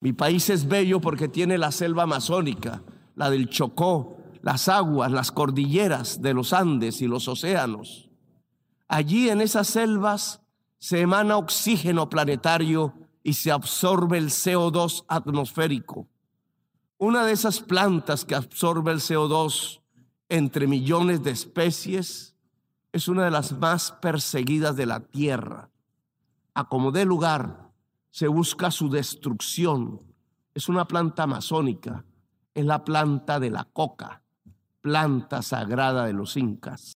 Mi país es bello porque tiene la selva amazónica, la del Chocó, las aguas, las cordilleras de los Andes y los océanos. Allí en esas selvas se emana oxígeno planetario y se absorbe el CO2 atmosférico. Una de esas plantas que absorbe el CO2 entre millones de especies es una de las más perseguidas de la Tierra. A como dé lugar, se busca su destrucción. Es una planta amazónica, es la planta de la coca, planta sagrada de los incas.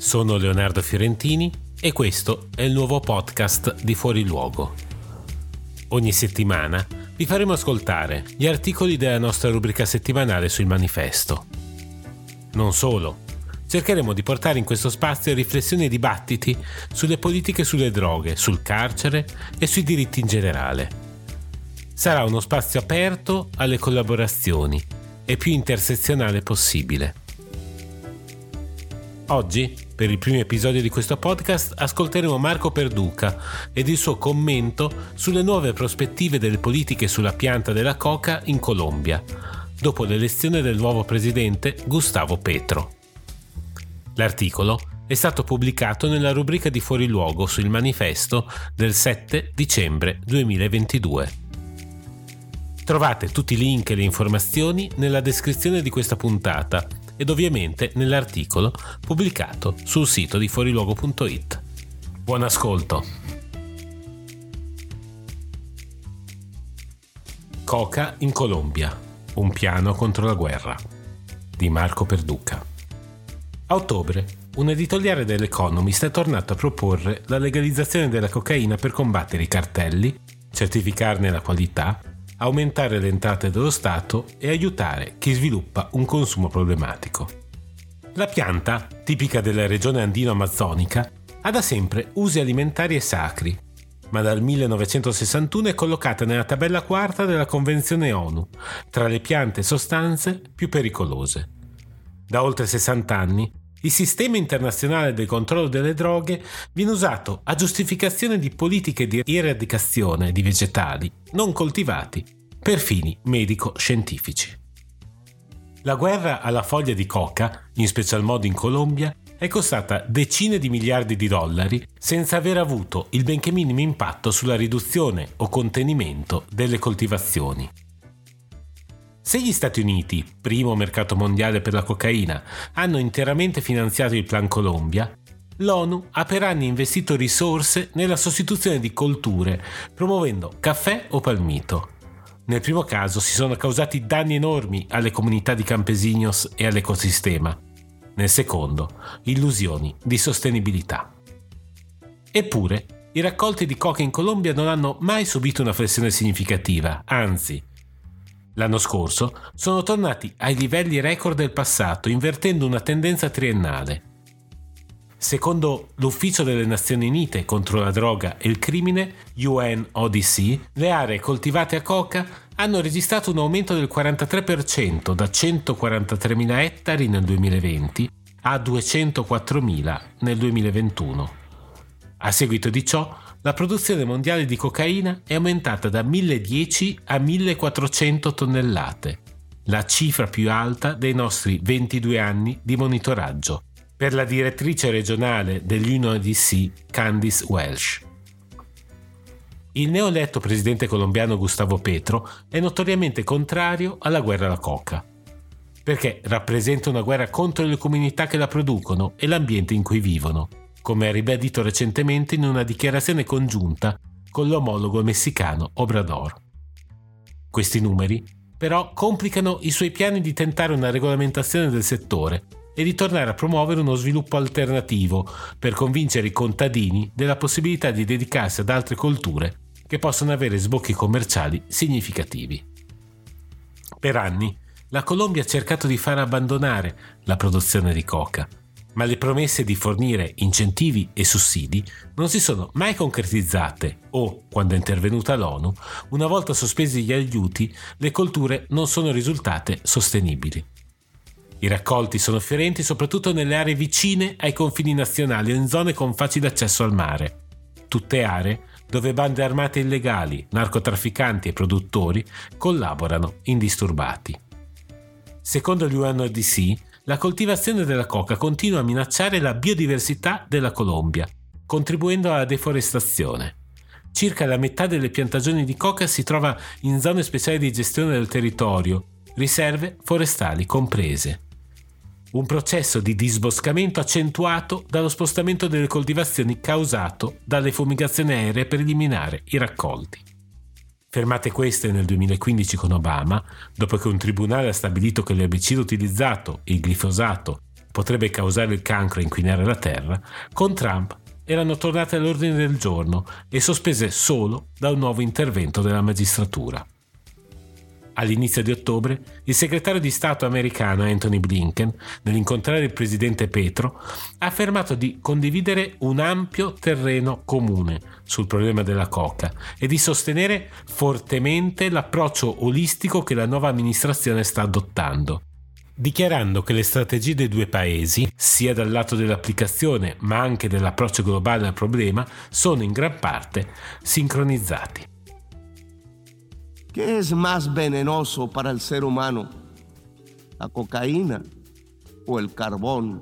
Sono Leonardo Fiorentini e questo è il nuovo podcast di Fuori Luogo. Ogni settimana vi faremo ascoltare gli articoli della nostra rubrica settimanale sul manifesto. Non solo, cercheremo di portare in questo spazio riflessioni e dibattiti sulle politiche sulle droghe, sul carcere e sui diritti in generale. Sarà uno spazio aperto alle collaborazioni e più intersezionale possibile. Oggi, per il primo episodio di questo podcast, ascolteremo Marco Perduca ed il suo commento sulle nuove prospettive delle politiche sulla pianta della coca in Colombia, dopo l'elezione del nuovo presidente Gustavo Petro. L'articolo è stato pubblicato nella rubrica di Fuori Luogo sul manifesto del 7 dicembre 2022. Trovate tutti i link e le informazioni nella descrizione di questa puntata ed ovviamente nell'articolo pubblicato sul sito di fuoriluogo.it. Buon ascolto! Coca in Colombia, un piano contro la guerra di Marco Perduca. A ottobre, un editoriale dell'Economist è tornato a proporre la legalizzazione della cocaina per combattere i cartelli, certificarne la qualità aumentare le entrate dello Stato e aiutare chi sviluppa un consumo problematico. La pianta, tipica della regione andino-amazzonica, ha da sempre usi alimentari e sacri, ma dal 1961 è collocata nella tabella quarta della Convenzione ONU, tra le piante e sostanze più pericolose. Da oltre 60 anni, il sistema internazionale del controllo delle droghe viene usato a giustificazione di politiche di eradicazione di vegetali non coltivati per fini medico-scientifici. La guerra alla foglia di coca, in special modo in Colombia, è costata decine di miliardi di dollari senza aver avuto il benché minimo impatto sulla riduzione o contenimento delle coltivazioni. Se gli Stati Uniti, primo mercato mondiale per la cocaina, hanno interamente finanziato il Plan Colombia, l'ONU ha per anni investito risorse nella sostituzione di colture, promuovendo caffè o palmito. Nel primo caso si sono causati danni enormi alle comunità di campesinos e all'ecosistema. Nel secondo, illusioni di sostenibilità. Eppure, i raccolti di coca in Colombia non hanno mai subito una flessione significativa, anzi, L'anno scorso sono tornati ai livelli record del passato, invertendo una tendenza triennale. Secondo l'Ufficio delle Nazioni Unite contro la droga e il crimine, UNODC, le aree coltivate a coca hanno registrato un aumento del 43% da 143.000 ettari nel 2020 a 204.000 nel 2021. A seguito di ciò, la produzione mondiale di cocaina è aumentata da 1010 a 1400 tonnellate, la cifra più alta dei nostri 22 anni di monitoraggio, per la direttrice regionale dell'UNODC Candice Welsh. Il neoletto presidente colombiano Gustavo Petro è notoriamente contrario alla guerra alla coca. perché rappresenta una guerra contro le comunità che la producono e l'ambiente in cui vivono, come ha ribadito recentemente in una dichiarazione congiunta con l'omologo messicano Obrador. Questi numeri, però, complicano i suoi piani di tentare una regolamentazione del settore e di tornare a promuovere uno sviluppo alternativo per convincere i contadini della possibilità di dedicarsi ad altre colture che possono avere sbocchi commerciali significativi. Per anni la Colombia ha cercato di far abbandonare la produzione di coca, ma le promesse di fornire incentivi e sussidi non si sono mai concretizzate o, quando è intervenuta l'ONU, una volta sospesi gli aiuti, le colture non sono risultate sostenibili. I raccolti sono fiorenti soprattutto nelle aree vicine ai confini nazionali o in zone con facile accesso al mare. Tutte aree dove bande armate illegali, narcotrafficanti e produttori collaborano indisturbati. Secondo l'UNODC, la coltivazione della coca continua a minacciare la biodiversità della Colombia, contribuendo alla deforestazione. Circa la metà delle piantagioni di coca si trova in zone speciali di gestione del territorio, riserve forestali comprese un processo di disboscamento accentuato dallo spostamento delle coltivazioni causato dalle fumigazioni aeree per eliminare i raccolti. Fermate queste nel 2015 con Obama, dopo che un tribunale ha stabilito che l'erbicida utilizzato, il glifosato, potrebbe causare il cancro e inquinare la terra, con Trump erano tornate all'ordine del giorno e sospese solo da un nuovo intervento della magistratura. All'inizio di ottobre, il segretario di Stato americano Anthony Blinken, nell'incontrare il presidente Petro, ha affermato di condividere un ampio terreno comune sul problema della coca e di sostenere fortemente l'approccio olistico che la nuova amministrazione sta adottando dichiarando che le strategie dei due paesi, sia dal lato dell'applicazione ma anche dell'approccio globale al problema, sono in gran parte sincronizzati. ¿Qué es más venenoso para el ser humano? ¿La cocaína o il carbone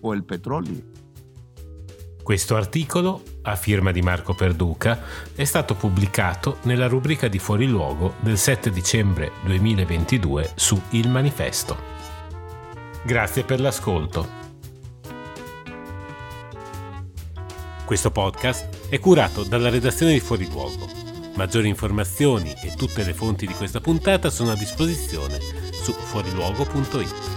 o il petrolio? Questo articolo, a firma di Marco Perduca, è stato pubblicato nella rubrica di Fuori Luogo del 7 dicembre 2022 su Il Manifesto. Grazie per l'ascolto. Questo podcast è curato dalla redazione di Fuori Luogo Maggiori informazioni e tutte le fonti di questa puntata sono a disposizione su fuoriluogo.it.